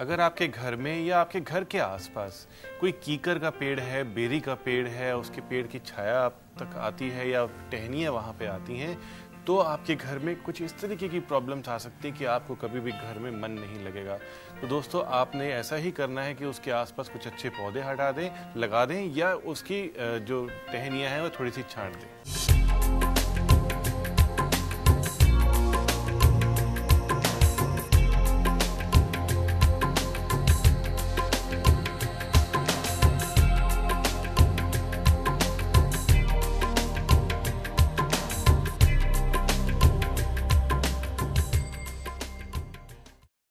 अगर आपके घर में या आपके घर के आसपास कोई कीकर का पेड़ है, बेरी का पेड़ है, उसके पेड़ की छाया आप तक आती है या टहनियाँ वहाँ पे आती हैं तो आपके घर में कुछ इस तरीके की प्रॉब्लम्स आ सकती हैं कि आपको कभी भी घर में मन नहीं लगेगा। तो दोस्तों, आपने ऐसा ही करना है कि उसके आसपास कुछ अच्छे पौधे हटा दें, लगा दें या उसकी जो टहनियाँ हैं वो थोड़ी सी छाट दें।